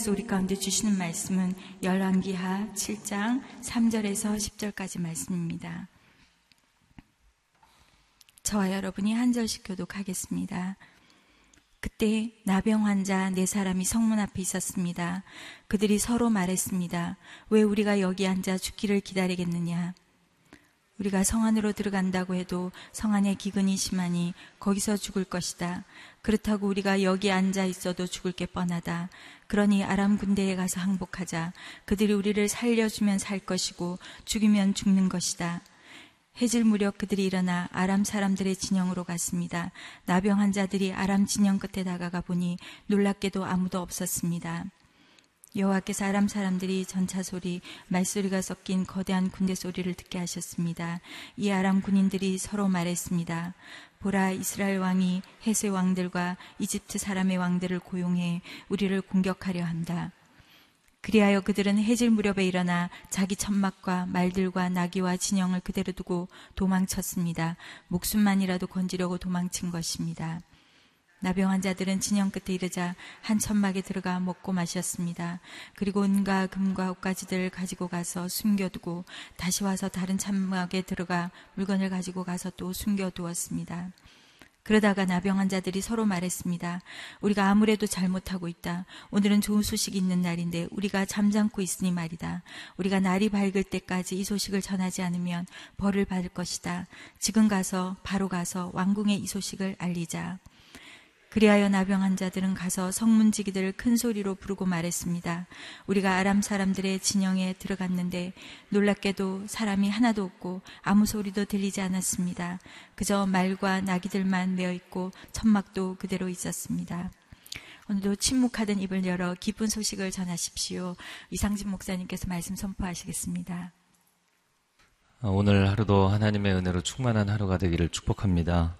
하나님께서 우리 가운데 주시는 말씀은 열왕기하 7장 3절에서 10절까지 말씀입니다. 저와 여러분이 한 절씩 교독하겠습니다. 그때 나병 환자 네 사람이 성문 앞에 있었습니다. 그들이 서로 말했습니다. 왜 우리가 여기 앉아 죽기를 기다리겠느냐? 우리가 성 안으로 들어간다고 해도 성 안에 기근이 심하니 거기서 죽을 것이다. 그렇다고 우리가 여기 앉아 있어도 죽을 게 뻔하다. 그러니 아람 군대에 가서 항복하자. 그들이 우리를 살려주면 살 것이고 죽이면 죽는 것이다. 해질 무렵 그들이 일어나 아람 사람들의 진영으로 갔습니다. 나병 환자들이 아람 진영 끝에 다가가 보니 놀랍게도 아무도 없었습니다. 여호와께서 아람 사람들이 전차 소리, 말소리가 섞인 거대한 군대 소리를 듣게 하셨습니다. 이 아람 군인들이 서로 말했습니다. 보라 이스라엘 왕이 해세 왕들과 이집트 사람의 왕들을 고용해 우리를 공격하려 한다. 그리하여 그들은 해질 무렵에 일어나 자기 천막과 말들과 나귀와 진영을 그대로 두고 도망쳤습니다. 목숨만이라도 건지려고 도망친 것입니다. 나병 환자들은 진영 끝에 이르자 한 천막에 들어가 먹고 마셨습니다. 그리고 은과 금과 옷가지들을 가지고 가서 숨겨두고 다시 와서 다른 천막에 들어가 물건을 가지고 가서 또 숨겨두었습니다. 그러다가 나병 환자들이 서로 말했습니다. 우리가 아무래도 잘못하고 있다. 오늘은 좋은 소식이 있는 날인데 우리가 잠잠고 있으니 말이다. 우리가 날이 밝을 때까지 이 소식을 전하지 않으면 벌을 받을 것이다. 지금 가서 바로 가서 왕궁에 이 소식을 알리자. 그리하여 나병 환자들은 가서 성문지기들을 큰 소리로 부르고 말했습니다. 우리가 아람 사람들의 진영에 들어갔는데 놀랍게도 사람이 하나도 없고 아무 소리도 들리지 않았습니다. 그저 말과 나귀들만 메어 있고 천막도 그대로 있었습니다. 오늘도 침묵하던 입을 열어 기쁜 소식을 전하십시오. 이상진 목사님께서 말씀 선포하시겠습니다. 오늘 하루도 하나님의 은혜로 충만한 하루가 되기를 축복합니다.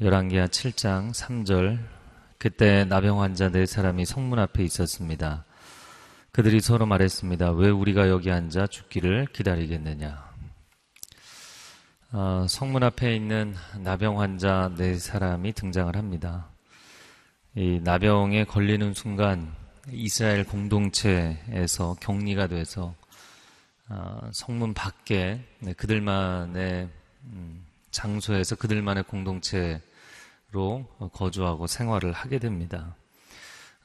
열왕기하 7장 3절 그때 나병 환자 네 사람이 성문 앞에 있었습니다. 그들이 서로 말했습니다. 왜 우리가 여기 앉아 죽기를 기다리겠느냐? 어, 성문 앞에 있는 나병 환자 네 사람이 등장을 합니다. 이 나병에 걸리는 순간 이스라엘 공동체에서 격리가 돼서 어, 성문 밖에 네, 그들만의 음, 장소에서 그들만의 공동체 로 거주하고 생활을 하게 됩니다.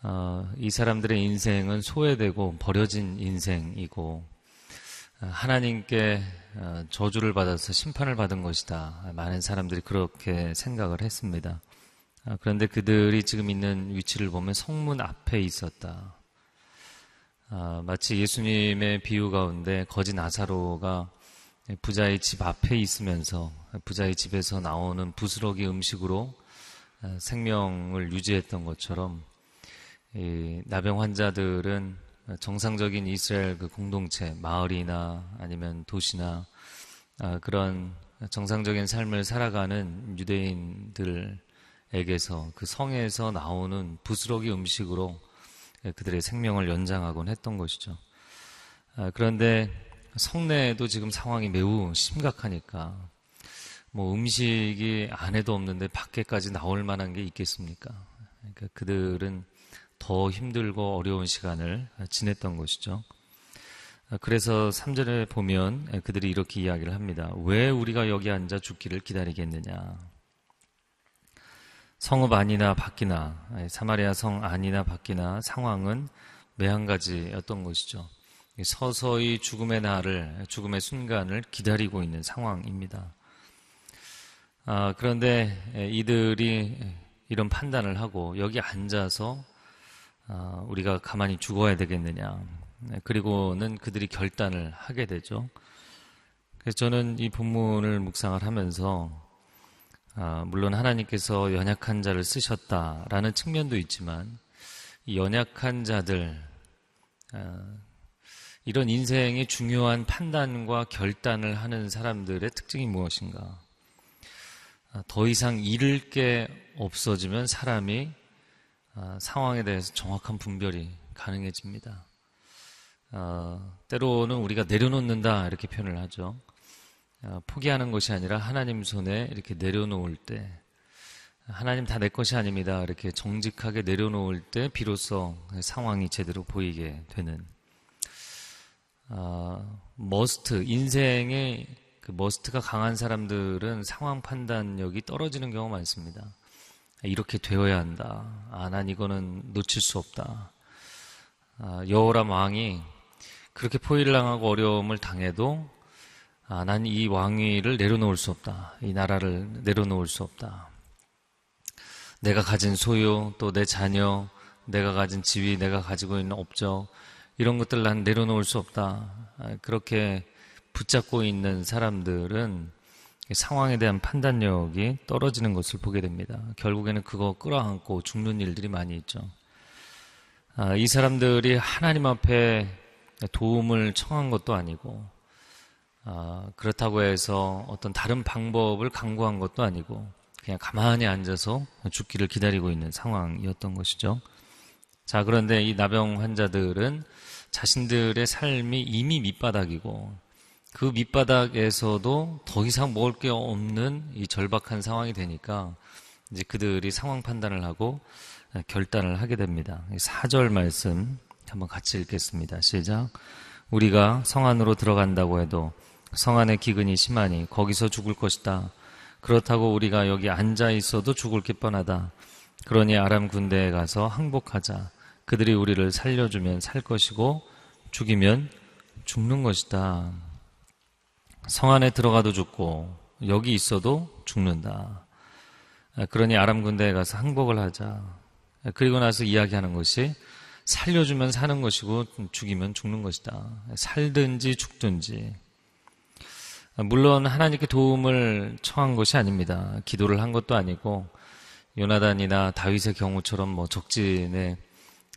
어, 이 사람들의 인생은 소외되고 버려진 인생이고 어, 하나님께 어, 저주를 받아서 심판을 받은 것이다. 많은 사람들이 그렇게 생각을 했습니다. 어, 그런데 그들이 지금 있는 위치를 보면 성문 앞에 있었다. 마치 예수님의 비유 가운데 거지 나사로가 부자의 집 앞에 있으면서 부자의 집에서 나오는 부스러기 음식으로 어, 생명을 유지했던 것처럼 나병 환자들은 정상적인 이스라엘 그 공동체, 마을이나 아니면 도시나 아, 그런 정상적인 삶을 살아가는 유대인들에게서 그 성에서 나오는 부스러기 음식으로 그들의 생명을 연장하곤 했던 것이죠. 아, 그런데 성내에도 지금 상황이 매우 심각하니까 뭐 음식이 안에도 없는데 밖에까지 나올 만한 게 있겠습니까? 그러니까 그들은 더 힘들고 어려운 시간을 지냈던 것이죠. 그래서 3절에 보면 그들이 이렇게 이야기를 합니다. 왜 우리가 여기 앉아 죽기를 기다리겠느냐? 성읍 안이나 밖이나 사마리아 성 안이나 밖이나 상황은 매한 가지였던 것이죠. 서서히 죽음의 날을 죽음의 순간을 기다리고 있는 상황입니다. 아, 그런데 이들이 이런 판단을 하고 여기 앉아서 아, 우리가 가만히 죽어야 되겠느냐. 네, 그리고는 그들이 결단을 하게 되죠. 그래서 저는 이 본문을 묵상을 하면서 아, 물론 하나님께서 연약한 자를 쓰셨다라는 측면도 있지만 이 연약한 자들 아, 이런 인생의 중요한 판단과 결단을 하는 사람들의 특징이 무엇인가? 아, 더 이상 잃을 게 없어지면 사람이 아, 상황에 대해서 정확한 분별이 가능해집니다. 어, 때로는 우리가 내려놓는다 이렇게 표현을 하죠. 어, 포기하는 것이 아니라 하나님 손에 이렇게 내려놓을 때 하나님 다 내 것이 아닙니다. 이렇게 정직하게 내려놓을 때 비로소 상황이 제대로 보이게 되는 아, must 인생의 그 must가 강한 사람들은 상황 판단력이 떨어지는 경우가 많습니다. 이렇게 되어야 한다. 아, 난 이거는 놓칠 수 없다. 아, 여호람 왕이 그렇게 포위를 당하고 어려움을 당해도 아, 난 이 왕위를 내려놓을 수 없다. 이 나라를 내려놓을 수 없다. 내가 가진 소유, 또 내 자녀, 내가 가진 지위, 내가 가지고 있는 업적, 이런 것들 난 내려놓을 수 없다. 아, 그렇게 붙잡고 있는 사람들은 상황에 대한 판단력이 떨어지는 것을 보게 됩니다. 결국에는 그거 끌어안고 죽는 일들이 많이 있죠. 아, 이 사람들이 하나님 앞에 도움을 청한 것도 아니고, 아, 그렇다고 해서 어떤 다른 방법을 강구한 것도 아니고, 그냥 가만히 앉아서 죽기를 기다리고 있는 상황이었던 것이죠. 자, 그런데 이 나병 환자들은 자신들의 삶이 이미 밑바닥이고, 그 밑바닥에서도 더 이상 먹을 게 없는 이 절박한 상황이 되니까 이제 그들이 상황 판단을 하고 결단을 하게 됩니다. 4절 말씀 한번 같이 읽겠습니다. 시작. 우리가 성 안으로 들어간다고 해도 성 안의 기근이 심하니 거기서 죽을 것이다. 그렇다고 우리가 여기 앉아 있어도 죽을 게 뻔하다. 그러니 아람 군대에 가서 항복하자. 그들이 우리를 살려주면 살 것이고 죽이면 죽는 것이다. 성 안에 들어가도 죽고 여기 있어도 죽는다. 그러니 아람 군대에 가서 항복을 하자. 그리고 나서 이야기하는 것이 살려주면 사는 것이고 죽이면 죽는 것이다. 살든지 죽든지. 물론 하나님께 도움을 청한 것이 아닙니다. 기도를 한 것도 아니고 요나단이나 다윗의 경우처럼 뭐 적진에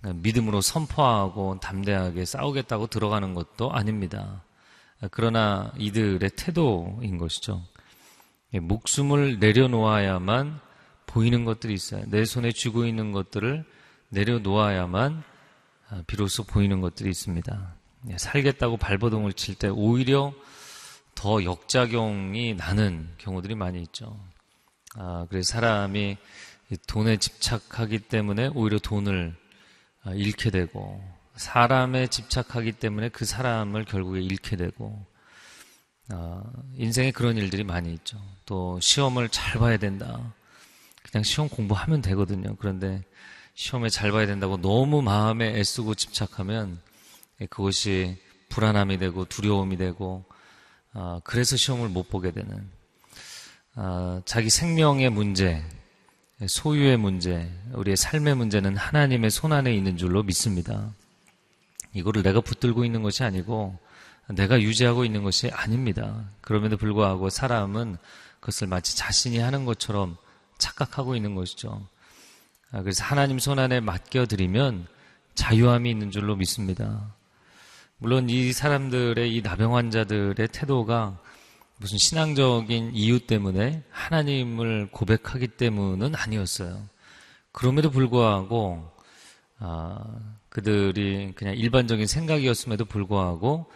믿음으로 선포하고 담대하게 싸우겠다고 들어가는 것도 아닙니다. 그러나 이들의 태도인 것이죠. 목숨을 내려놓아야만 보이는 것들이 있어요. 내 손에 쥐고 있는 것들을 내려놓아야만 아, 비로소 보이는 것들이 있습니다. 살겠다고 발버둥을 칠 때 오히려 더 역작용이 나는 경우들이 많이 있죠. 아, 그래서 사람이 돈에 집착하기 때문에 오히려 돈을 아, 잃게 되고 사람에 집착하기 때문에 그 사람을 결국에 잃게 되고 어, 인생에 그런 일들이 많이 있죠. 또 시험을 잘 봐야 된다. 그냥 시험 공부하면 되거든요. 그런데 시험에 잘 봐야 된다고 너무 마음에 애쓰고 집착하면 그것이 불안함이 되고 두려움이 되고 어, 그래서 시험을 못 보게 되는 어, 자기 생명의 문제, 소유의 문제, 우리의 삶의 문제는 하나님의 손 안에 있는 줄로 믿습니다. 이거를 내가 붙들고 있는 것이 아니고 내가 유지하고 있는 것이 아닙니다. 그럼에도 불구하고 사람은 그것을 마치 자신이 하는 것처럼 착각하고 있는 것이죠. 아, 그래서 하나님 손 안에 맡겨드리면 자유함이 있는 줄로 믿습니다. 물론 이 사람들의 이 나병 환자들의 태도가 무슨 신앙적인 이유 때문에 하나님을 고백하기 때문은 아니었어요. 그럼에도 불구하고 아, 그들이 그냥 일반적인 생각이었음에도 불구하고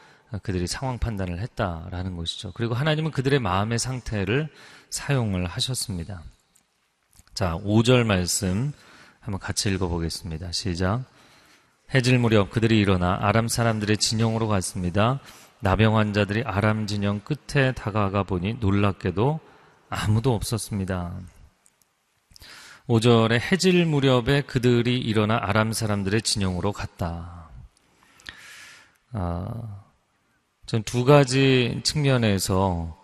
그들이 상황 판단을 했다라는 것이죠. 그리고 하나님은 그들의 마음의 상태를 사용을 하셨습니다. 자, 5절 말씀 한번 같이 읽어보겠습니다. 시작. 해질 무렵 그들이 일어나 아람 사람들의 진영으로 갔습니다. 나병 환자들이 아람 진영 끝에 다가가 보니 놀랍게도 아무도 없었습니다. 5절에 해질 무렵에 그들이 일어나 아람 사람들의 진영으로 갔다. 아, 전 두 가지 측면에서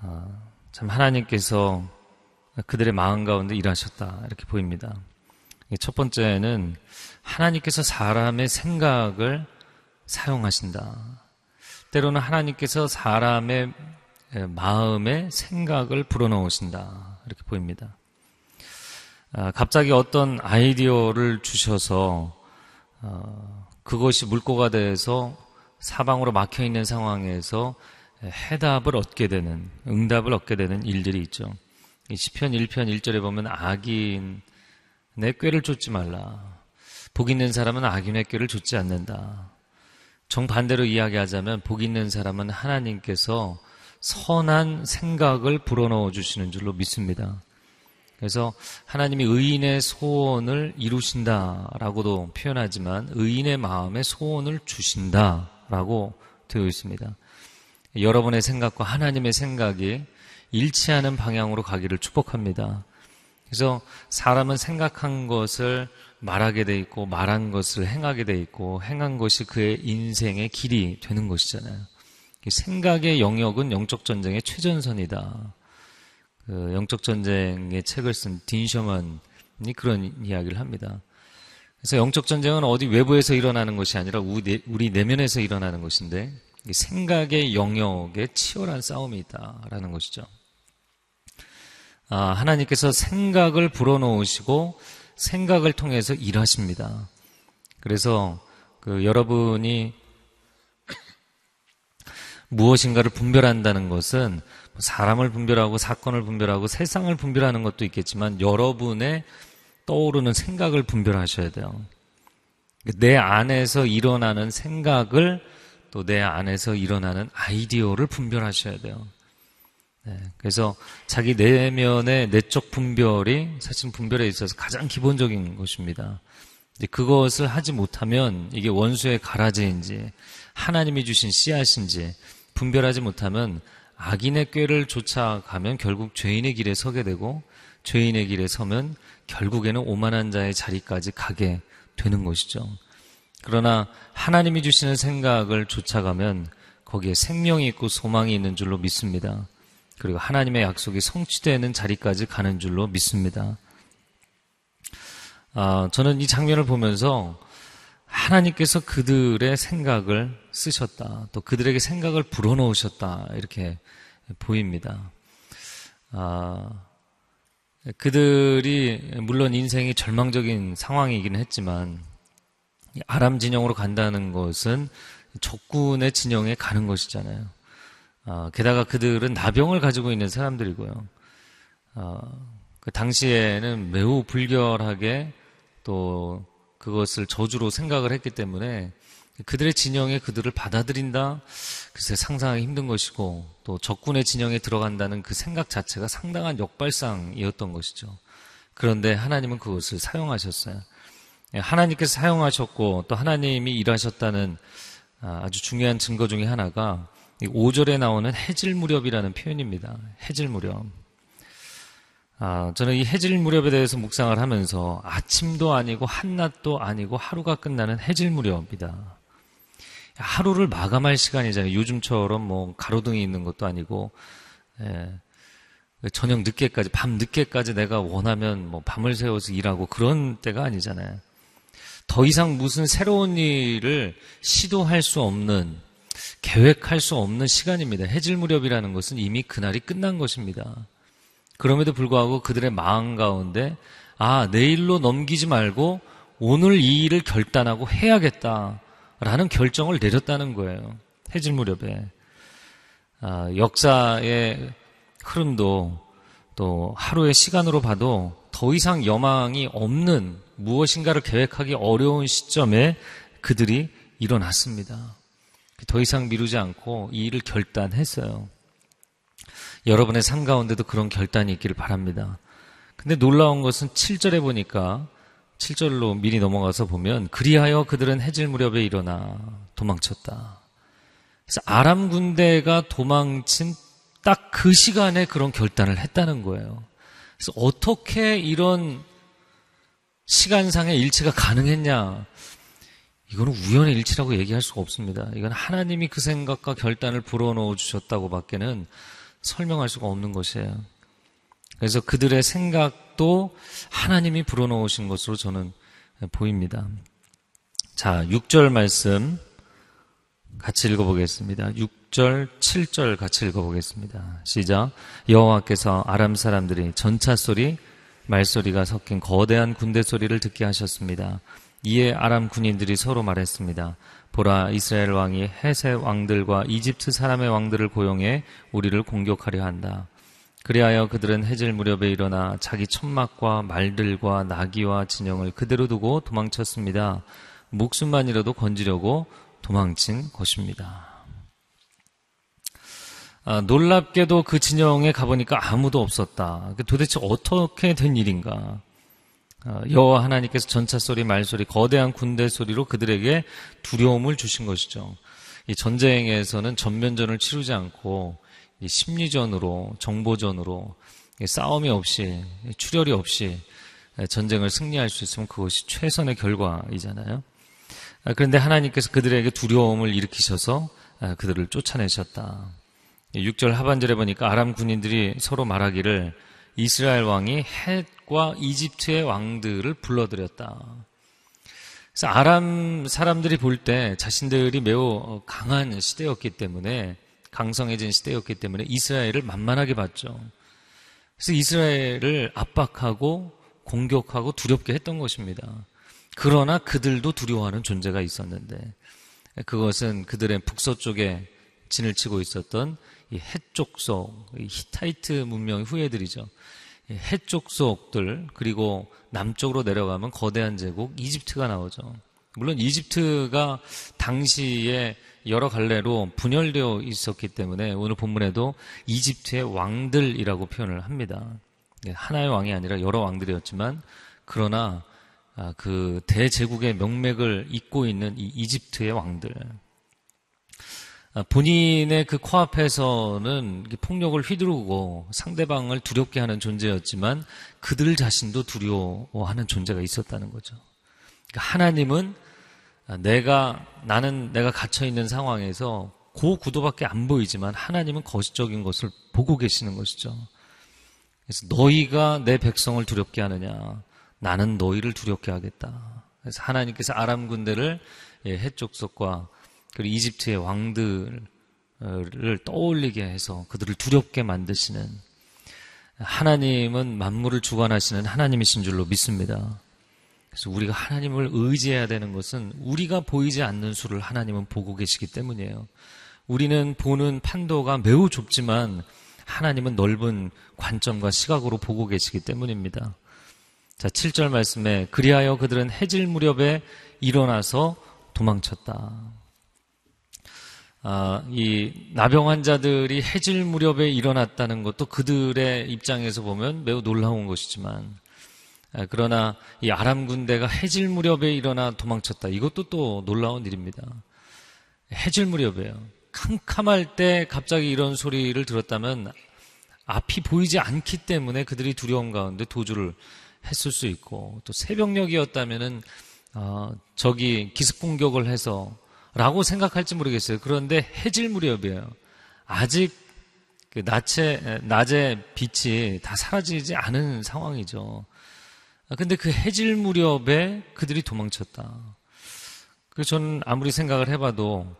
아, 참 하나님께서 그들의 마음 가운데 일하셨다 이렇게 보입니다. 첫 번째는 하나님께서 사람의 생각을 사용하신다. 때로는 하나님께서 사람의 마음의 생각을 불어넣으신다. 이렇게 보입니다. 아, 갑자기 어떤 아이디어를 주셔서 어, 그것이 물꼬가 돼서 사방으로 막혀 있는 상황에서 해답을 얻게 되는 응답을 얻게 되는 일들이 있죠. 시편 1편 1절에 보면 악인 내 꾀를 쫓지 말라. 복 있는 사람은 악인의 꾀를 쫓지 않는다. 정반대로 이야기하자면 복 있는 사람은 하나님께서 선한 생각을 불어넣어 주시는 줄로 믿습니다. 그래서 하나님이 의인의 소원을 이루신다라고도 표현하지만 의인의 마음에 소원을 주신다라고 되어 있습니다. 여러분의 생각과 하나님의 생각이 일치하는 방향으로 가기를 축복합니다. 그래서 사람은 생각한 것을 말하게 돼 있고 말한 것을 행하게 돼 있고 행한 것이 그의 인생의 길이 되는 것이잖아요. 생각의 영역은 영적 전쟁의 최전선이다. 그 영적 전쟁의 책을 쓴 딘셔먼이 그런 이야기를 합니다. 그래서 영적 전쟁은 어디 외부에서 일어나는 것이 아니라 우리 내면에서 일어나는 것인데 생각의 영역에 치열한 싸움이 있다라는 것이죠. 아, 하나님께서 생각을 불어넣으시고 생각을 통해서 일하십니다. 그래서 그 여러분이 무엇인가를 분별한다는 것은 사람을 분별하고 사건을 분별하고 세상을 분별하는 것도 있겠지만 여러분의 떠오르는 생각을 분별하셔야 돼요. 내 안에서 일어나는 생각을 또 내 안에서 일어나는 아이디어를 분별하셔야 돼요. 네, 그래서 자기 내면의 내적 분별이 사실 분별에 있어서 가장 기본적인 것입니다. 그것을 하지 못하면 이게 원수의 가라지인지 하나님이 주신 씨앗인지 분별하지 못하면 악인의 꾀를 쫓아가면 결국 죄인의 길에 서게 되고 죄인의 길에 서면 결국에는 오만한 자의 자리까지 가게 되는 것이죠. 그러나 하나님이 주시는 생각을 쫓아가면 거기에 생명이 있고 소망이 있는 줄로 믿습니다. 그리고 하나님의 약속이 성취되는 자리까지 가는 줄로 믿습니다. 아, 저는 이 장면을 보면서 하나님께서 그들의 생각을 쓰셨다. 또 그들에게 생각을 불어넣으셨다. 이렇게 보입니다. 아, 그들이 물론 인생이 절망적인 상황이기는 했지만 아람 진영으로 간다는 것은 적군의 진영에 가는 것이잖아요. 아, 게다가 그들은 나병을 가지고 있는 사람들이고요. 아, 그 당시에는 매우 불결하게 또 그것을 저주로 생각을 했기 때문에 그들의 진영에 그들을 받아들인다? 글쎄 상상하기 힘든 것이고 또 적군의 진영에 들어간다는 그 생각 자체가 상당한 역발상이었던 것이죠. 그런데 하나님은 그것을 사용하셨어요. 예, 하나님께서 사용하셨고 또 하나님이 일하셨다는 아, 아주 중요한 증거 중에 하나가 5절에 나오는 해질 무렵이라는 표현입니다. 해질 무렵. 아, 저는 이 해질 무렵에 대해서 묵상을 하면서 아침도 아니고 한낮도 아니고 하루가 끝나는 해질 무렵이다. 하루를 마감할 시간이잖아요. 요즘처럼 뭐 가로등이 있는 것도 아니고, 예. 저녁 늦게까지, 밤 늦게까지 내가 원하면 뭐 밤을 새워서 일하고 그런 때가 아니잖아요. 더 이상 무슨 새로운 일을 시도할 수 없는, 계획할 수 없는 시간입니다. 해질 무렵이라는 것은 이미 그날이 끝난 것입니다. 그럼에도 불구하고 그들의 마음 가운데, 아, 내일로 넘기지 말고 오늘 이 일을 결단하고 해야겠다. 라는 결정을 내렸다는 거예요. 해질 무렵에. 아, 역사의 흐름도 또 하루의 시간으로 봐도 더 이상 여망이 없는 무엇인가를 계획하기 어려운 시점에 그들이 일어났습니다. 더 이상 미루지 않고 이 일을 결단했어요. 여러분의 삶 가운데도 그런 결단이 있기를 바랍니다. 근데 놀라운 것은 7절에 보니까 7절로 미리 넘어가서 보면 그리하여 그들은 해질 무렵에 일어나 도망쳤다. 그래서 아람 군대가 도망친 딱 그 시간에 그런 결단을 했다는 거예요. 그래서 어떻게 이런 시간상의 일치가 가능했냐? 이거는 우연의 일치라고 얘기할 수가 없습니다. 이건 하나님이 그 생각과 결단을 불어넣어 주셨다고 밖에는 설명할 수가 없는 것이에요. 그래서 그들의 생각도 하나님이 불어넣으신 것으로 저는 보입니다. 자, 6절 말씀 같이 읽어보겠습니다. 6절, 7절 같이 읽어보겠습니다. 시작. 여호와께서 아람 사람들이 전차 소리, 말소리가 섞인 거대한 군대 소리를 듣게 하셨습니다. 이에 아람 군인들이 서로 말했습니다. 보라 이스라엘 왕이 헤세 왕들과 이집트 사람의 왕들을 고용해 우리를 공격하려 한다. 그리하여 그들은 해질 무렵에 일어나 자기 천막과 말들과 나귀와 진영을 그대로 두고 도망쳤습니다. 목숨만이라도 건지려고 도망친 것입니다. 아, 놀랍게도 그 진영에 가보니까 아무도 없었다. 그 도대체 어떻게 된 일인가? 아, 여호와 하나님께서 전차 소리, 말 소리, 거대한 군대 소리로 그들에게 두려움을 주신 것이죠. 이 전쟁에서는 전면전을 치르지 않고 심리전으로, 정보전으로 싸움이 없이 출혈이 없이 전쟁을 승리할 수 있으면 그것이 최선의 결과이잖아요. 아, 그런데 하나님께서 그들에게 두려움을 일으키셔서 그들을 쫓아내셨다. 6절 하반절에 보니까 아람 군인들이 서로 말하기를 이스라엘 왕이 헷과 이집트의 왕들을 불러들였다. 그래서 아람 사람들이 볼 때 자신들이 매우 강한 시대였기 때문에 강성해진 시대였기 때문에 이스라엘을 만만하게 봤죠. 그래서 이스라엘을 압박하고 공격하고 두렵게 했던 것입니다. 그러나 그들도 두려워하는 존재가 있었는데 그것은 그들의 북서쪽에 진을 치고 있었던 이 해쪽속, 히타이트 문명의 후예들이죠. 해쪽속들 그리고 남쪽으로 내려가면 거대한 제국 이집트가 나오죠. 물론 이집트가 당시에 여러 갈래로 분열되어 있었기 때문에 오늘 본문에도 이집트의 왕들이라고 표현을 합니다. 하나의 왕이 아니라 여러 왕들이었지만 그러나 아, 그 대제국의 명맥을 잇고 있는 이 이집트의 왕들. 아, 본인의 그 코앞에서는 폭력을 휘두르고 상대방을 두렵게 하는 존재였지만 그들 자신도 두려워하는 존재가 있었다는 거죠. 그러니까 하나님은 내가, 나는 내가 갇혀 있는 상황에서 그 구도밖에 안 보이지만 하나님은 거시적인 것을 보고 계시는 것이죠. 그래서 너희가 내 백성을 두렵게 하느냐. 나는 너희를 두렵게 하겠다. 그래서 하나님께서 아람 군대를 예, 해족속과 그리고 이집트의 왕들을 떠올리게 해서 그들을 두렵게 만드시는 하나님은 만물을 주관하시는 하나님이신 줄로 믿습니다. 그래서 우리가 하나님을 의지해야 되는 것은 우리가 보이지 않는 수를 하나님은 보고 계시기 때문이에요. 우리는 보는 판도가 매우 좁지만 하나님은 넓은 관점과 시각으로 보고 계시기 때문입니다. 자, 7절 말씀에 그리하여 그들은 해질 무렵에 일어나서 도망쳤다. 아, 이 나병 환자들이 해질 무렵에 일어났다는 것도 그들의 입장에서 보면 매우 놀라운 것이지만 아, 그러나 이 아람 군대가 해질 무렵에 일어나 도망쳤다. 이것도 또 놀라운 일입니다. 해질 무렵에요. 캄캄할 때 갑자기 이런 소리를 들었다면 앞이 보이지 않기 때문에 그들이 두려움 가운데 도주를 했을 수 있고 또 새벽녘이었다면은 어, 적이 기습 공격을 해서 라고 생각할지 모르겠어요. 그런데 해질 무렵이에요. 아직 그 낮에 낮에 빛이 다 사라지지 않은 상황이죠. 아, 근데 그 해질 무렵에 그들이 도망쳤다. 그 저는 아무리 생각을 해봐도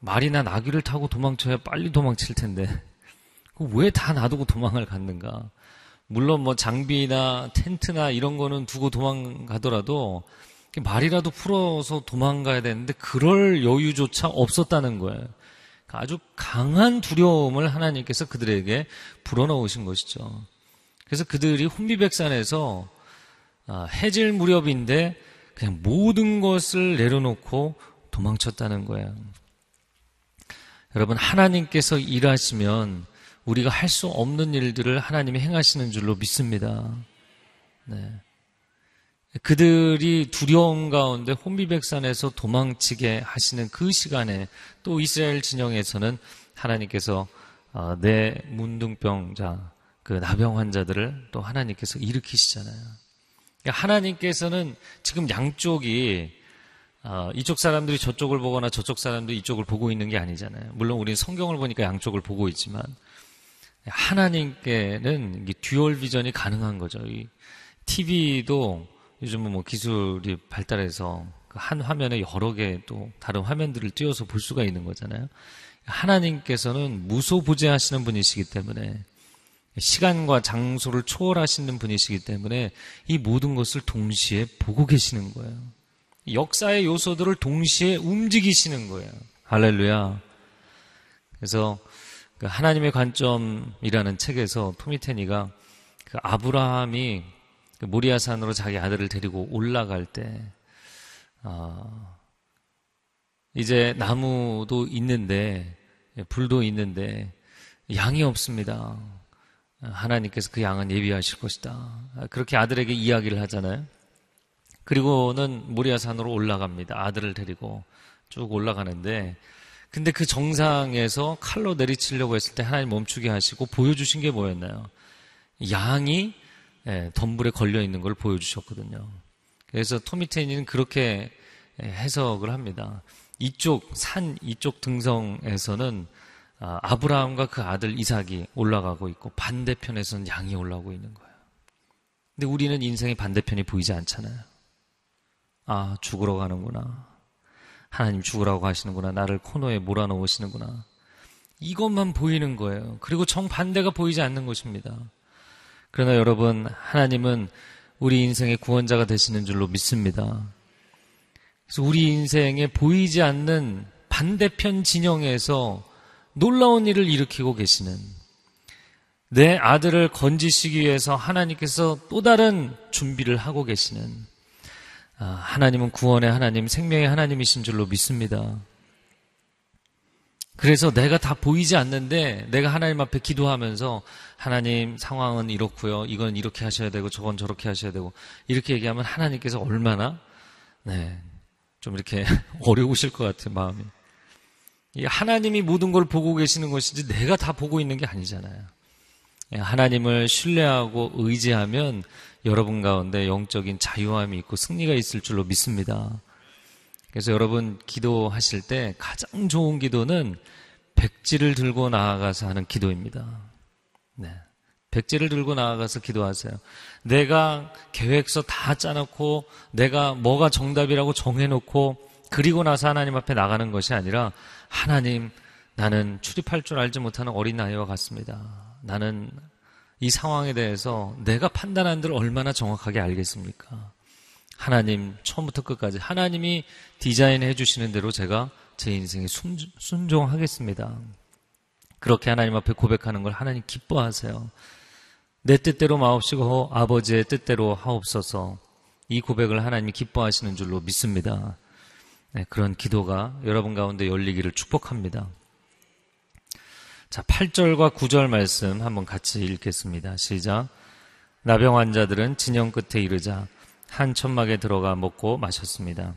말이나 나귀를 타고 도망쳐야 빨리 도망칠 텐데 왜 다 놔두고 도망을 갔는가? 물론 뭐 장비나 텐트나 이런 거는 두고 도망가더라도 말이라도 풀어서 도망가야 되는데 그럴 여유조차 없었다는 거예요. 그러니까 아주 강한 두려움을 하나님께서 그들에게 불어넣으신 것이죠. 그래서 그들이 혼비백산에서 아, 해질 무렵인데 그냥 모든 것을 내려놓고 도망쳤다는 거예요. 여러분, 하나님께서 일하시면 우리가 할 수 없는 일들을 하나님이 행하시는 줄로 믿습니다. 네. 그들이 두려움 가운데 혼비백산에서 도망치게 하시는 그 시간에 또 이스라엘 진영에서는 하나님께서 어, 내 문둥병자, 그 나병 환자들을 또 하나님께서 일으키시잖아요. 그러니까 하나님께서는 지금 양쪽이 어, 이쪽 사람들이 저쪽을 보거나 저쪽 사람들이 이쪽을 보고 있는 게 아니잖아요. 물론 우리는 성경을 보니까 양쪽을 보고 있지만 하나님께는 dual vision이 가능한 거죠. 이 TV도 요즘은 뭐 기술이 발달해서 그한 화면에 여러 개 또 다른 화면들을 띄워서 볼 수가 있는 거잖아요. 하나님께서는 무소부재하시는 분이시기 때문에 시간과 장소를 초월하시는 분이시기 때문에 이 모든 것을 동시에 보고 계시는 거예요. 역사의 요소들을 동시에 움직이시는 거예요. 할렐루야. 그래서 그 하나님의 관점이라는 책에서 토미테니가 그 아브라함이 그 모리아산으로 자기 아들을 데리고 올라갈 때, 어, 이제 나무도 있는데, 불도 있는데, 양이 없습니다. 하나님께서 그 양은 예비하실 것이다. 그렇게 아들에게 이야기를 하잖아요. 그리고는 모리아산으로 올라갑니다. 아들을 데리고 쭉 올라가는데 근데 그 정상에서 칼로 내리치려고 했을 때 하나님 멈추게 하시고 보여주신 게 뭐였나요? 양이 예, 덤불에 걸려 있는 걸 보여주셨거든요. 그래서 토미테니는 그렇게 해석을 합니다. 이쪽 산 이쪽 등성에서는 아, 아브라함과 그 아들 이삭이 올라가고 있고 반대편에서는 양이 올라오고 있는 거예요. 근데 우리는 인생의 반대편이 보이지 않잖아요. 아, 죽으러 가는구나. 하나님 죽으라고 하시는구나. 나를 코너에 몰아넣으시는구나. 이것만 보이는 거예요. 그리고 정반대가 보이지 않는 것입니다. 그러나 여러분, 하나님은 우리 인생의 구원자가 되시는 줄로 믿습니다. 그래서 우리 인생에 보이지 않는 반대편 진영에서 놀라운 일을 일으키고 계시는 내 아들을 건지시기 위해서 하나님께서 또 다른 준비를 하고 계시는 아, 하나님은 구원의 하나님, 생명의 하나님이신 줄로 믿습니다. 그래서 내가 다 보이지 않는데 내가 하나님 앞에 기도하면서 하나님 상황은 이렇고요. 이건 이렇게 하셔야 되고 저건 저렇게 하셔야 되고 이렇게 얘기하면 하나님께서 얼마나 네. 좀 이렇게 어려우실 것 같아요, 마음이. 하나님이 모든 걸 보고 계시는 것이지 내가 다 보고 있는 게 아니잖아요. 예, 하나님을 신뢰하고 의지하면 여러분 가운데 영적인 자유함이 있고 승리가 있을 줄로 믿습니다. 그래서 여러분 기도하실 때 가장 좋은 기도는 백지를 들고 나아가서 하는 기도입니다. 네. 백지를 들고 나아가서 기도하세요. 내가 계획서 다 짜놓고 내가 뭐가 정답이라고 정해놓고 그리고 나서 하나님 앞에 나가는 것이 아니라 하나님 나는 출입할 줄 알지 못하는 어린아이와 같습니다. 나는 이 상황에 대해서 내가 판단한 대로 얼마나 정확하게 알겠습니까? 하나님 처음부터 끝까지 하나님이 디자인해 주시는 대로 제가 제 인생에 순종하겠습니다. 그렇게 하나님 앞에 고백하는 걸 하나님 기뻐하세요. 내 뜻대로 마옵시고 아버지의 뜻대로 하옵소서. 이 고백을 하나님이 기뻐하시는 줄로 믿습니다. 네, 그런 기도가 여러분 가운데 열리기를 축복합니다. 자, 8절과 9절 말씀 한번 같이 읽겠습니다. 시작. 나병 환자들은 진영 끝에 이르자 한 천막에 들어가 먹고 마셨습니다.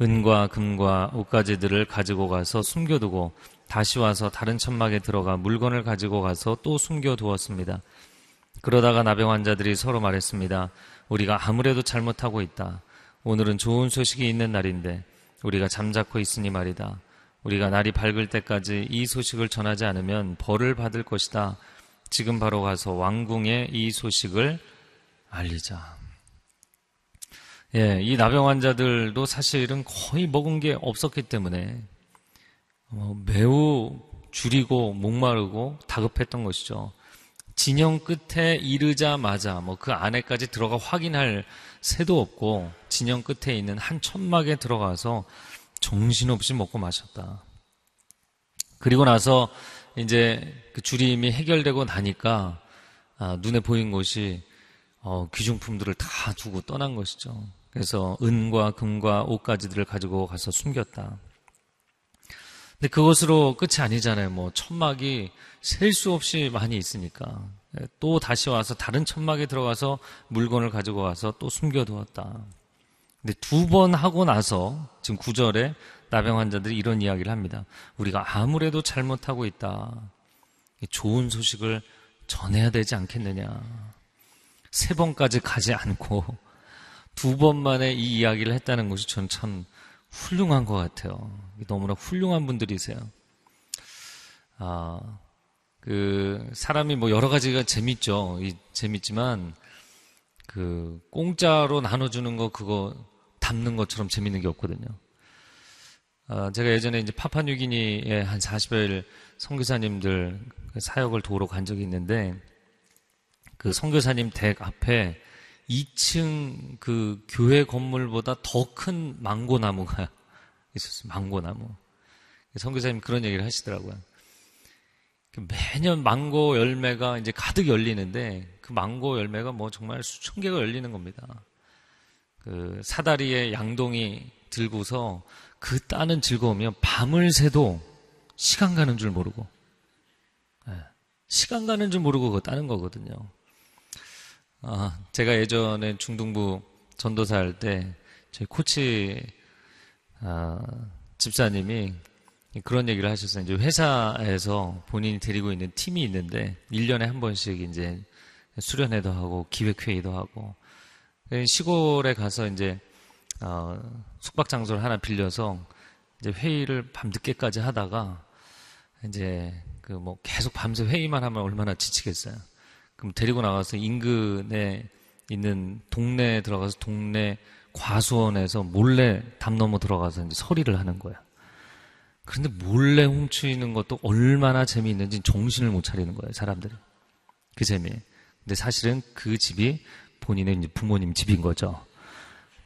은과 금과 옷가지들을 가지고 가서 숨겨두고 다시 와서 다른 천막에 들어가 물건을 가지고 가서 또 숨겨두었습니다. 그러다가 나병 환자들이 서로 말했습니다. 우리가 아무래도 잘못하고 있다. 오늘은 좋은 소식이 있는 날인데 우리가 잠자코 있으니 말이다. 우리가 날이 밝을 때까지 이 소식을 전하지 않으면 벌을 받을 것이다. 지금 바로 가서 왕궁에 이 소식을 알리자. 예, 이 나병 환자들도 사실은 거의 먹은 게 없었기 때문에 어, 매우 줄이고 목마르고 다급했던 것이죠. 진영 끝에 이르자마자 뭐 그 안에까지 들어가 확인할 새도 없고 진영 끝에 있는 한 천막에 들어가서 정신없이 먹고 마셨다. 그리고 나서 이제 그 주림이 해결되고 나니까 아, 눈에 보인 것이 어, 귀중품들을 다 두고 떠난 것이죠. 그래서 은과 금과 옷가지들을 가지고 가서 숨겼다. 근데 그것으로 끝이 아니잖아요. 뭐 천막이 셀 수 없이 많이 있으니까 또 다시 와서 다른 천막에 들어가서 물건을 가지고 와서 또 숨겨두었다. 근데 두 번 하고 나서 지금 구절에 나병 환자들이 이런 이야기를 합니다. 우리가 아무래도 잘못하고 있다. 좋은 소식을 전해야 되지 않겠느냐. 세 번까지 가지 않고 두 번 만에 이 이야기를 했다는 것이 저는 참 훌륭한 것 같아요. 너무나 훌륭한 분들이세요. 아, 그, 사람이 뭐 여러 가지가 재밌죠. 재밌지만, 그, 공짜로 나눠주는 거 그거 담는 것처럼 재밌는 게 없거든요. 어, 제가 예전에 이제 파파뉴기니에 한 40일 선교사님들 사역을 도우러 간 적이 있는데 그 선교사님 댁 앞에 2층 그 교회 건물보다 더 큰 망고 나무가 있었어요. 망고 나무. 선교사님 그런 얘기를 하시더라고요. 그 매년 망고 열매가 이제 가득 열리는데 그 망고 열매가 뭐 정말 수천 개가 열리는 겁니다. 그 사다리에 양동이 들고서 그 따는 즐거우면 밤을 새도 시간 가는 줄 모르고 시간 가는 줄 모르고 그거 따는 거거든요. 아, 제가 예전에 중등부 전도사 할때 저희 코치 아, 집사님이 그런 얘기를 하셨어요. 이제 회사에서 본인이 데리고 있는 팀이 있는데 1년에 한 번씩 이제 수련회도 하고 기획회의도 하고 시골에 가서 이제 어, 숙박 장소를 하나 빌려서 이제 회의를 밤 늦게까지 하다가 이제 그 뭐 계속 밤새 회의만 하면 얼마나 지치겠어요. 그럼 데리고 나가서 인근에 있는 동네에 들어가서 동네 과수원에서 몰래 담 넘어 들어가서 이제 서리를 하는 거야. 그런데 몰래 훔치는 것도 얼마나 재미있는지 정신을 못 차리는 거예요, 사람들이. 그 재미. 근데 사실은 그 집이 본인의 이제 부모님 집인 거죠.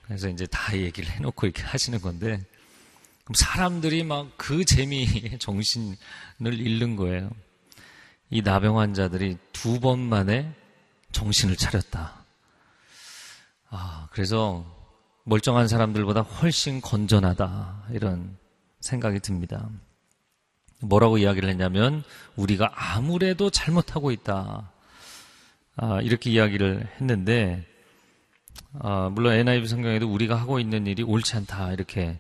그래서 이제 다 얘기를 해놓고 이렇게 하시는 건데, 그럼 사람들이 막 그 재미에 정신을 잃는 거예요. 이 나병 환자들이 두 번 만에 정신을 차렸다. 아, 그래서 멀쩡한 사람들보다 훨씬 건전하다. 이런 생각이 듭니다. 뭐라고 이야기를 했냐면, 우리가 아무래도 잘못하고 있다. 아, 이렇게 이야기를 했는데, 아, 물론 NIV 성경에도 우리가 하고 있는 일이 옳지 않다. 이렇게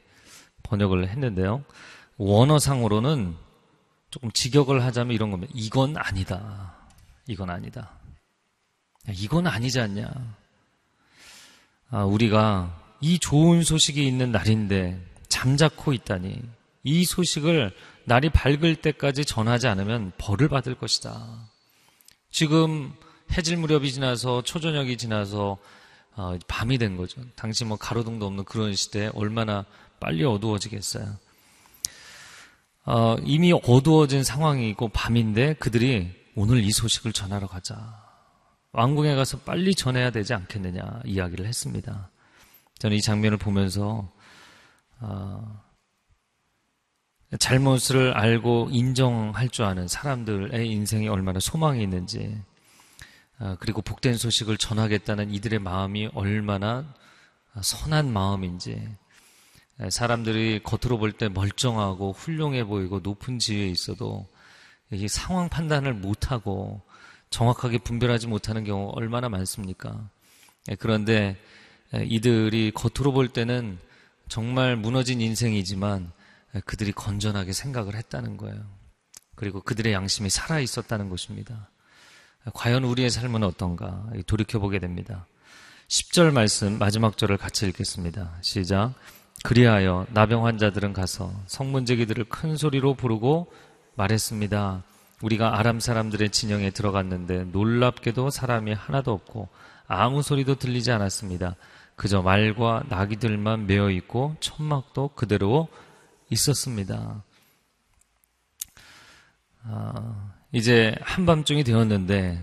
번역을 했는데요. 원어상으로는 조금 직역을 하자면 이런 겁니다. 이건 아니다. 이건 아니다. 이건 아니지 않냐. 아, 우리가 이 좋은 소식이 있는 날인데 잠자코 있다니 이 소식을 날이 밝을 때까지 전하지 않으면 벌을 받을 것이다. 지금 해질 무렵이 지나서 초저녁이 지나서 어, 밤이 된 거죠. 당시 뭐 가로등도 없는 그런 시대에 얼마나 빨리 어두워지겠어요. 어, 이미 어두워진 상황이고 밤인데 그들이 오늘 이 소식을 전하러 가자. 왕궁에 가서 빨리 전해야 되지 않겠느냐 이야기를 했습니다. 저는 이 장면을 보면서 어, 잘못을 알고 인정할 줄 아는 사람들의 인생이 얼마나 소망이 있는지 어, 그리고 복된 소식을 전하겠다는 이들의 마음이 얼마나 선한 마음인지 사람들이 겉으로 볼 때 멀쩡하고 훌륭해 보이고 높은 지위에 있어도 이 상황 판단을 못하고 정확하게 분별하지 못하는 경우 얼마나 많습니까? 그런데 이들이 겉으로 볼 때는 정말 무너진 인생이지만 그들이 건전하게 생각을 했다는 거예요. 그리고 그들의 양심이 살아 있었다는 것입니다. 과연 우리의 삶은 어떤가 돌이켜보게 됩니다. 10절 말씀 마지막 절을 같이 읽겠습니다. 시작. 그리하여 나병 환자들은 가서 성문제기들을 큰 소리로 부르고 말했습니다. 우리가 아람 사람들의 진영에 들어갔는데 놀랍게도 사람이 하나도 없고 아무 소리도 들리지 않았습니다. 그저 말과 나귀들만 메어 있고 천막도 그대로 있었습니다. 아, 이제 한밤중이 되었는데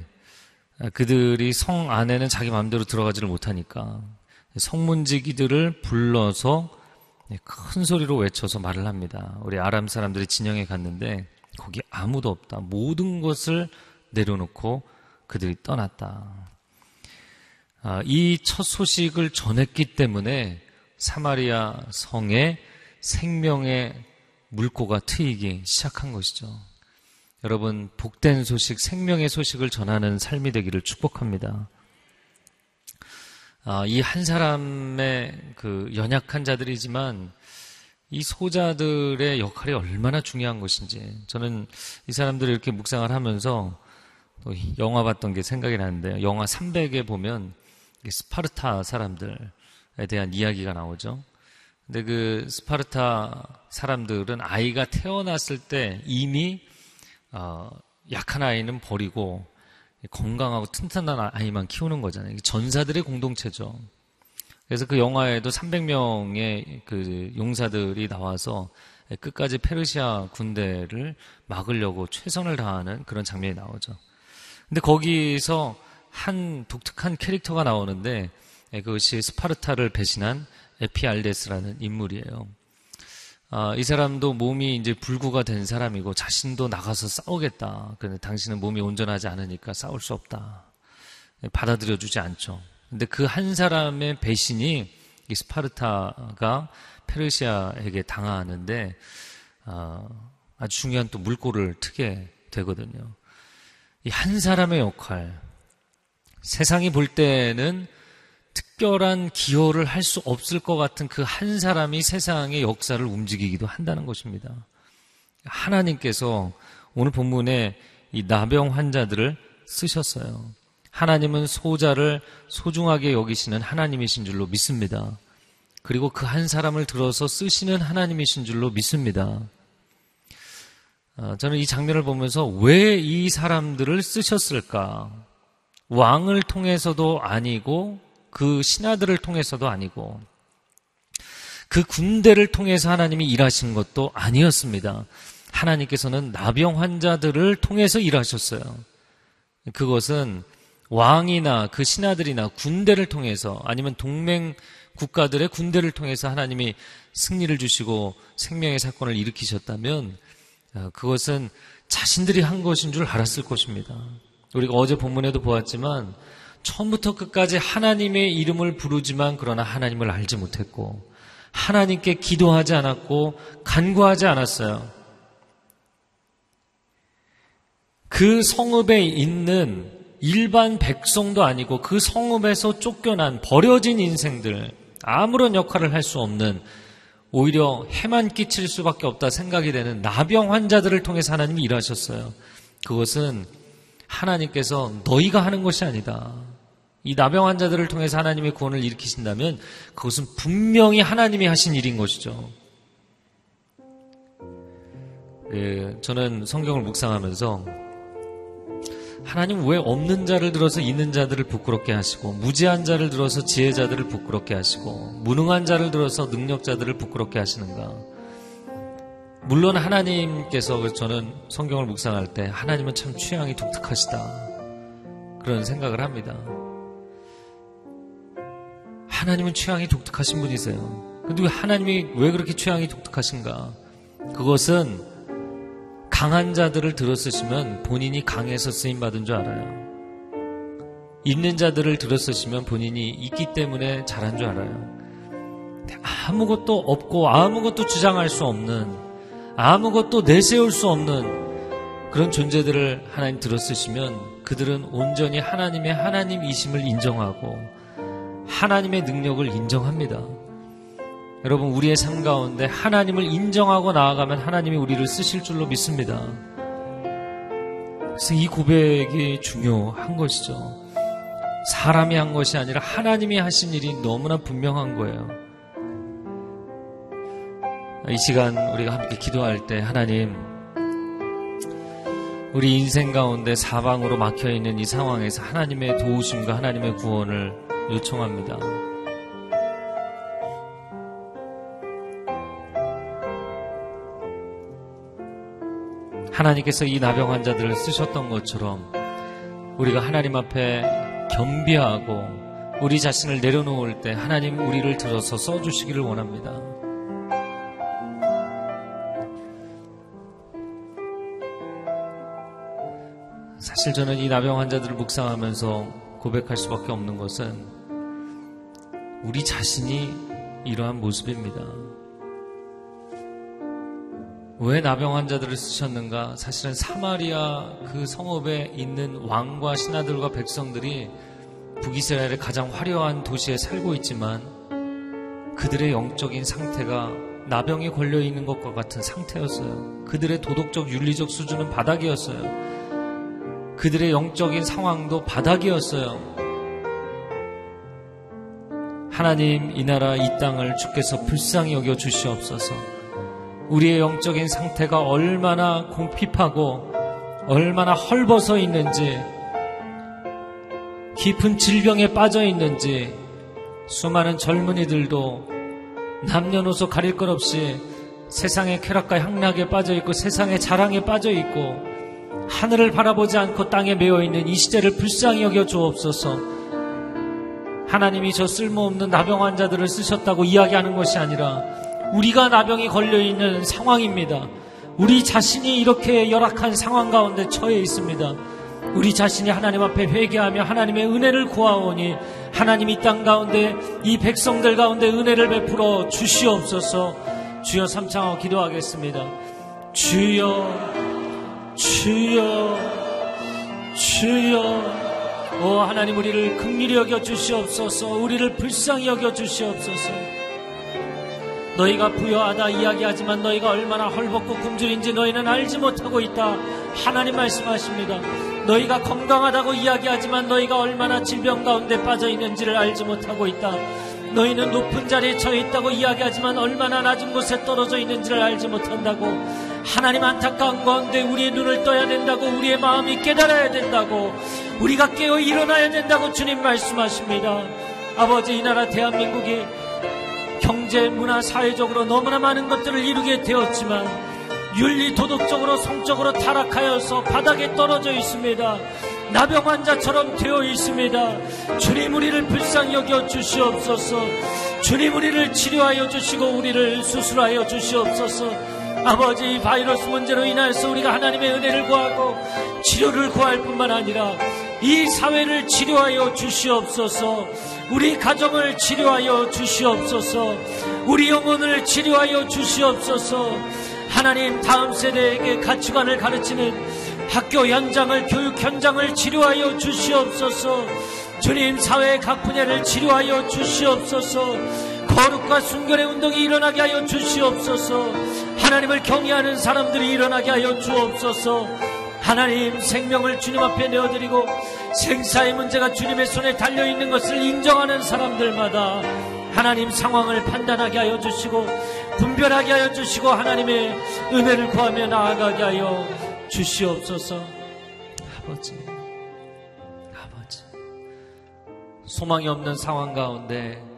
그들이 성 안에는 자기 마음대로 들어가지를 못하니까 성문지기들을 불러서 큰 소리로 외쳐서 말을 합니다. 우리 아람 사람들이 진영에 갔는데 거기 아무도 없다. 모든 것을 내려놓고 그들이 떠났다. 아, 이첫 소식을 전했기 때문에 사마리아 성에 생명의 물고가 트이기 시작한 것이죠. 여러분, 복된 소식, 생명의 소식을 전하는 삶이 되기를 축복합니다. 아, 이한 사람의 그 연약한 자들이지만 이 소자들의 역할이 얼마나 중요한 것인지 저는 이 사람들을 이렇게 묵상을 하면서 또 영화 봤던 게 생각이 나는데 영화 300에 보면 스파르타 사람들에 대한 이야기가 나오죠. 근데 그 스파르타 사람들은 아이가 태어났을 때 이미 어, 약한 아이는 버리고 건강하고 튼튼한 아이만 키우는 거잖아요. 전사들의 공동체죠. 그래서 그 영화에도 300명의 그 용사들이 나와서 끝까지 페르시아 군대를 막으려고 최선을 다하는 그런 장면이 나오죠. 근데 거기서 한 독특한 캐릭터가 나오는데 그것이 스파르타를 배신한 에피알테스라는 인물이에요. 아, 이 사람도 몸이 이제 불구가 된 사람이고 자신도 나가서 싸우겠다. 그런데 당신은 몸이 온전하지 않으니까 싸울 수 없다. 받아들여 주지 않죠. 근데 그 한 사람의 배신이 이 스파르타가 페르시아에게 당하는데 아, 아주 중요한 또 물꼬를 트게 되거든요. 이 한 사람의 역할, 세상이 볼 때는 특별한 기여를 할 수 없을 것 같은 그 한 사람이 세상의 역사를 움직이기도 한다는 것입니다. 하나님께서 오늘 본문에 이 나병 환자들을 쓰셨어요. 하나님은 소자를 소중하게 여기시는 하나님이신 줄로 믿습니다. 그리고 그 한 사람을 들어서 쓰시는 하나님이신 줄로 믿습니다. 아, 저는 이 장면을 보면서 왜 이 사람들을 쓰셨을까? 왕을 통해서도 아니고 그 신하들을 통해서도 아니고 그 군대를 통해서 하나님이 일하신 것도 아니었습니다. 하나님께서는 나병 환자들을 통해서 일하셨어요. 그것은 왕이나 그 신하들이나 군대를 통해서 아니면 동맹 국가들의 군대를 통해서 하나님이 승리를 주시고 생명의 사건을 일으키셨다면 어, 그것은 자신들이 한 것인 줄 알았을 것입니다. 우리가 어제 본문에도 보았지만 처음부터 끝까지 하나님의 이름을 부르지만 그러나 하나님을 알지 못했고 하나님께 기도하지 않았고 간구하지 않았어요. 그 성읍에 있는 일반 백성도 아니고 그 성읍에서 쫓겨난 버려진 인생들 아무런 역할을 할 수 없는 오히려 해만 끼칠 수밖에 없다 생각이 되는 나병 환자들을 통해서 하나님이 일하셨어요. 그것은 하나님께서 너희가 하는 것이 아니다. 이 나병 환자들을 통해서 하나님의 구원을 일으키신다면 그것은 분명히 하나님이 하신 일인 것이죠. 예, 저는 성경을 묵상하면서 하나님 왜 없는 자를 들어서 있는 자들을 부끄럽게 하시고 무지한 자를 들어서 지혜자들을 부끄럽게 하시고 무능한 자를 들어서 능력자들을 부끄럽게 하시는가? 물론 하나님께서 저는 성경을 묵상할 때 하나님은 참 취향이 독특하시다. 그런 생각을 합니다. 하나님은 취향이 독특하신 분이세요. 근데 왜 하나님이 왜 그렇게 취향이 독특하신가? 그것은 강한 자들을 들었으시면 본인이 강해서 쓰임 받은 줄 알아요. 있는 자들을 들었으시면 본인이 있기 때문에 잘한 줄 알아요. 아무것도 없고 아무것도 주장할 수 없는 아무것도 내세울 수 없는 그런 존재들을 하나님 들었으시면 그들은 온전히 하나님의 하나님이심을 인정하고 하나님의 능력을 인정합니다. 여러분, 우리의 삶 가운데 하나님을 인정하고 나아가면 하나님이 우리를 쓰실 줄로 믿습니다. 그래서 이 고백이 중요한 것이죠. 사람이 한 것이 아니라 하나님이 하신 일이 너무나 분명한 거예요. 이 시간 우리가 함께 기도할 때 하나님, 우리 인생 가운데 사방으로 막혀 있는 이 상황에서 하나님의 도우심과 하나님의 구원을 요청합니다. 하나님께서 이 나병 환자들을 쓰셨던 것처럼 우리가 하나님 앞에 겸비하고 우리 자신을 내려놓을 때 하나님 우리를 들어서 써주시기를 원합니다. 사실 저는 이 나병 환자들을 묵상하면서 고백할 수밖에 없는 것은 우리 자신이 이러한 모습입니다. 왜 나병 환자들을 쓰셨는가? 사실은 사마리아 그 성읍에 있는 왕과 신하들과 백성들이 북이스라엘의 가장 화려한 도시에 살고 있지만 그들의 영적인 상태가 나병에 걸려 있는 것과 같은 상태였어요. 그들의 도덕적 윤리적 수준은 바닥이었어요. 그들의 영적인 상황도 바닥이었어요. 하나님 이 나라 이 땅을 주께서 불쌍히 여겨 주시옵소서. 우리의 영적인 상태가 얼마나 공핍하고 얼마나 헐벗어 있는지 깊은 질병에 빠져 있는지 수많은 젊은이들도 남녀노소 가릴 것 없이 세상의 쾌락과 향락에 빠져 있고 세상의 자랑에 빠져 있고 하늘을 바라보지 않고 땅에 매여 있는 이 시대를 불쌍히 여겨 주옵소서. 하나님이 저 쓸모없는 나병 환자들을 쓰셨다고 이야기하는 것이 아니라 우리가 나병이 걸려 있는 상황입니다. 우리 자신이 이렇게 열악한 상황 가운데 처해 있습니다. 우리 자신이 하나님 앞에 회개하며 하나님의 은혜를 구하오니 하나님 이 땅 가운데 이 백성들 가운데 은혜를 베풀어 주시옵소서 주여 삼창하고 기도하겠습니다. 주여 주여 주여 오 하나님 우리를 극률히 여겨 주시옵소서. 우리를 불쌍히 여겨 주시옵소서. 너희가 부여하다 이야기하지만 너희가 얼마나 헐벗고 굶주린지 너희는 알지 못하고 있다. 하나님 말씀하십니다. 너희가 건강하다고 이야기하지만 너희가 얼마나 질병 가운데 빠져 있는지를 알지 못하고 있다. 너희는 높은 자리에 처해 있다고 이야기하지만 얼마나 낮은 곳에 떨어져 있는지를 알지 못한다고 하나님 안타까운 가운데 우리의 눈을 떠야 된다고 우리의 마음이 깨달아야 된다고 우리가 깨어 일어나야 된다고 주님 말씀하십니다. 아버지 이 나라 대한민국이 경제, 문화, 사회적으로 너무나 많은 것들을 이루게 되었지만 윤리, 도덕적으로, 성적으로 타락하여서 바닥에 떨어져 있습니다. 나병 환자처럼 되어 있습니다. 주님 우리를 불쌍히 여겨 주시옵소서. 주님 우리를 치료하여 주시고 우리를 수술하여 주시옵소서. 아버지 바이러스 문제로 인하여서 우리가 하나님의 은혜를 구하고 치료를 구할 뿐만 아니라 이 사회를 치료하여 주시옵소서. 우리 가정을 치료하여 주시옵소서. 우리 영혼을 치료하여 주시옵소서. 하나님 다음 세대에게 가치관을 가르치는 학교 현장을 교육 현장을 치료하여 주시옵소서. 주님 사회의 각 분야를 치료하여 주시옵소서. 거룩과 순결의 운동이 일어나게 하여 주시옵소서. 하나님을 경외하는 사람들이 일어나게 하여 주옵소서. 하나님 생명을 주님 앞에 내어드리고 생사의 문제가 주님의 손에 달려 있는 것을 인정하는 사람들마다 하나님 상황을 판단하게 하여 주시고 분별하게 하여 주시고 하나님의 은혜를 구하며 나아가게 하여 주시옵소서. 아버지, 아버지, 소망이 없는 상황 가운데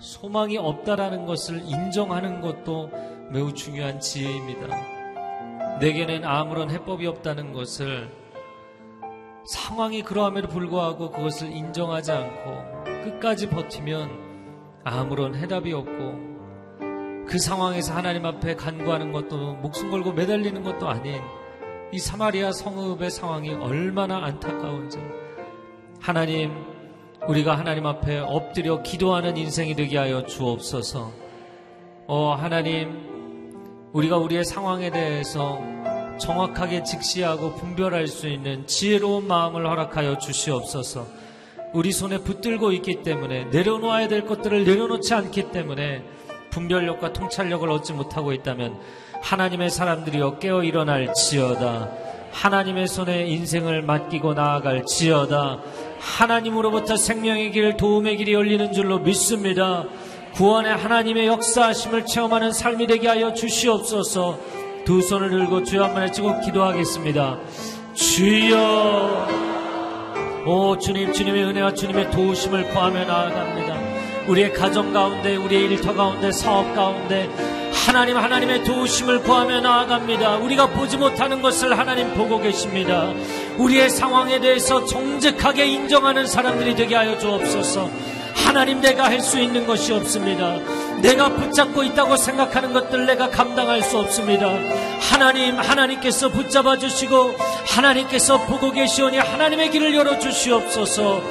소망이 없다라는 것을 인정하는 것도 매우 중요한 지혜입니다. 내게는 아무런 해법이 없다는 것을 상황이 그러함에도 불구하고 그것을 인정하지 않고 끝까지 버티면 아무런 해답이 없고 그 상황에서 하나님 앞에 간구하는 것도 목숨 걸고 매달리는 것도 아닌 이 사마리아 성읍의 상황이 얼마나 안타까운지 하나님 우리가 하나님 앞에 엎드려 기도하는 인생이 되게 하여 주옵소서. 어 하나님 우리가 우리의 상황에 대해서 정확하게 직시하고 분별할 수 있는 지혜로운 마음을 허락하여 주시옵소서. 우리 손에 붙들고 있기 때문에 내려놓아야 될 것들을 내려놓지 않기 때문에 분별력과 통찰력을 얻지 못하고 있다면 하나님의 사람들이여 깨어 일어날 지어다. 하나님의 손에 인생을 맡기고 나아갈 지어다. 하나님으로부터 생명의 길, 도움의 길이 열리는 줄로 믿습니다. 구원의 하나님의 역사하심을 체험하는 삶이 되게 하여 주시옵소서. 두 손을 들고 주여 한번 외치고 기도하겠습니다. 주여, 오 주님, 주님의 은혜와 주님의 도우심을 구하며 나아갑니다. 우리의 가정 가운데, 우리의 일터 가운데, 사업 가운데 하나님 하나님의 도우심을 구하며 나아갑니다. 우리가 보지 못하는 것을 하나님 보고 계십니다. 우리의 상황에 대해서 정직하게 인정하는 사람들이 되게 하여 주옵소서. 하나님 내가 할 수 있는 것이 없습니다. 내가 붙잡고 있다고 생각하는 것들 내가 감당할 수 없습니다. 하나님, 하나님께서 붙잡아 주시고 하나님께서 보고 계시오니 하나님의 길을 열어 주시옵소서.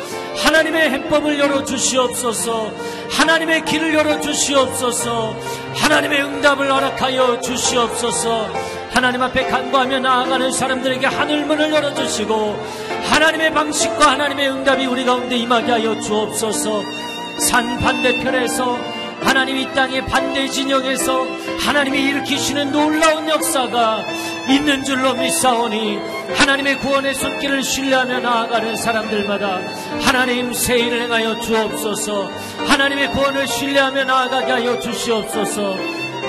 하나님의 해법을 열어 주시옵소서. 하나님의 길을 열어 주시옵소서. 하나님의 응답을 허락하여 주시옵소서. 하나님 앞에 간구하며 나아가는 사람들에게 하늘문을 열어주시고 하나님의 방식과 하나님의 응답이 우리 가운데 임하게 하여 주옵소서 산 반대편에서 하나님 이 땅의 반대 진영에서 하나님이 일으키시는 놀라운 역사가 있는 줄로 믿사오니 하나님의 구원의 손길을 신뢰하며 나아가는 사람들마다 하나님 세일을 행하여 주옵소서 하나님의 구원을 신뢰하며 나아가게 하여 주시옵소서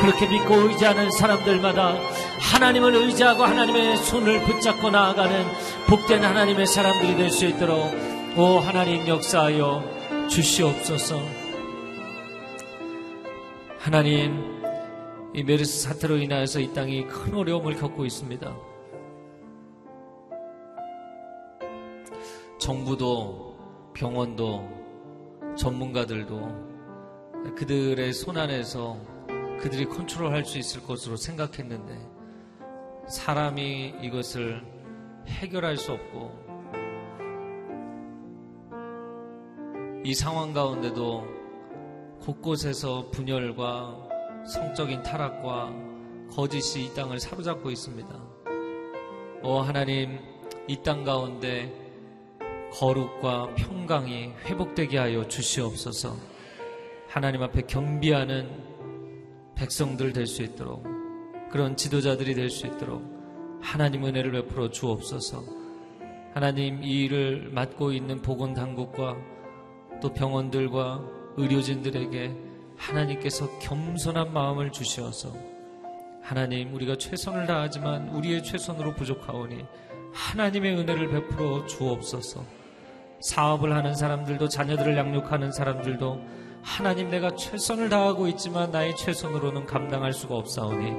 그렇게 믿고 의지하는 사람들마다 하나님을 의지하고 하나님의 손을 붙잡고 나아가는 복된 하나님의 사람들이 될 수 있도록 오 하나님 역사하여 주시옵소서. 하나님 이 메르스 사태로 인하여서 이 땅이 큰 어려움을 겪고 있습니다. 정부도 병원도 전문가들도 그들의 손 안에서 그들이 컨트롤할 수 있을 것으로 생각했는데 사람이 이것을 해결할 수 없고 이 상황 가운데도 곳곳에서 분열과 성적인 타락과 거짓이 이 땅을 사로잡고 있습니다. 오 하나님 이 땅 가운데 거룩과 평강이 회복되게 하여 주시옵소서. 하나님 앞에 경비하는 백성들 될 수 있도록 그런 지도자들이 될 수 있도록 하나님 은혜를 베풀어 주옵소서. 하나님 이 일을 맡고 있는 보건 당국과 또 병원들과 의료진들에게 하나님께서 겸손한 마음을 주시어서 하나님 우리가 최선을 다하지만 우리의 최선으로 부족하오니 하나님의 은혜를 베풀어 주옵소서. 사업을 하는 사람들도 자녀들을 양육하는 사람들도 하나님 내가 최선을 다하고 있지만 나의 최선으로는 감당할 수가 없사오니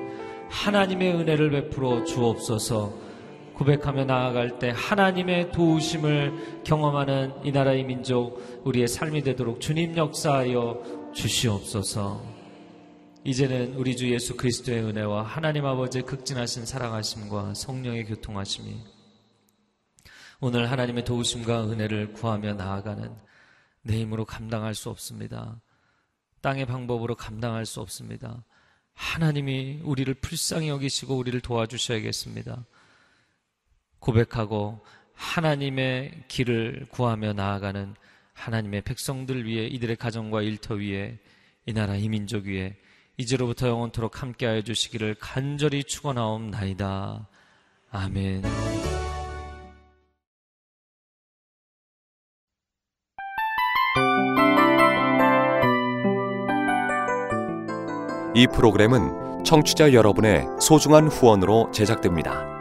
하나님의 은혜를 베풀어 주옵소서. 고백하며 나아갈 때 하나님의 도우심을 경험하는 이 나라의 민족 우리의 삶이 되도록 주님 역사하여 주시옵소서. 이제는 우리 주 예수 그리스도의 은혜와 하나님 아버지의 극진하신 사랑하심과 성령의 교통하심이 오늘 하나님의 도우심과 은혜를 구하며 나아가는 내 힘으로 감당할 수 없습니다. 땅의 방법으로 감당할 수 없습니다. 하나님이 우리를 불쌍히 여기시고 우리를 도와주셔야겠습니다. 고백하고 하나님의 길을 구하며 나아가는 하나님의 백성들 위해 이들의 가정과 일터 위에 이 나라 이 민족 위에 이제로부터 영원토록 함께하여 주시기를 간절히 축원하옵나이다. 아멘. 이 프로그램은 청취자 여러분의 소중한 후원으로 제작됩니다.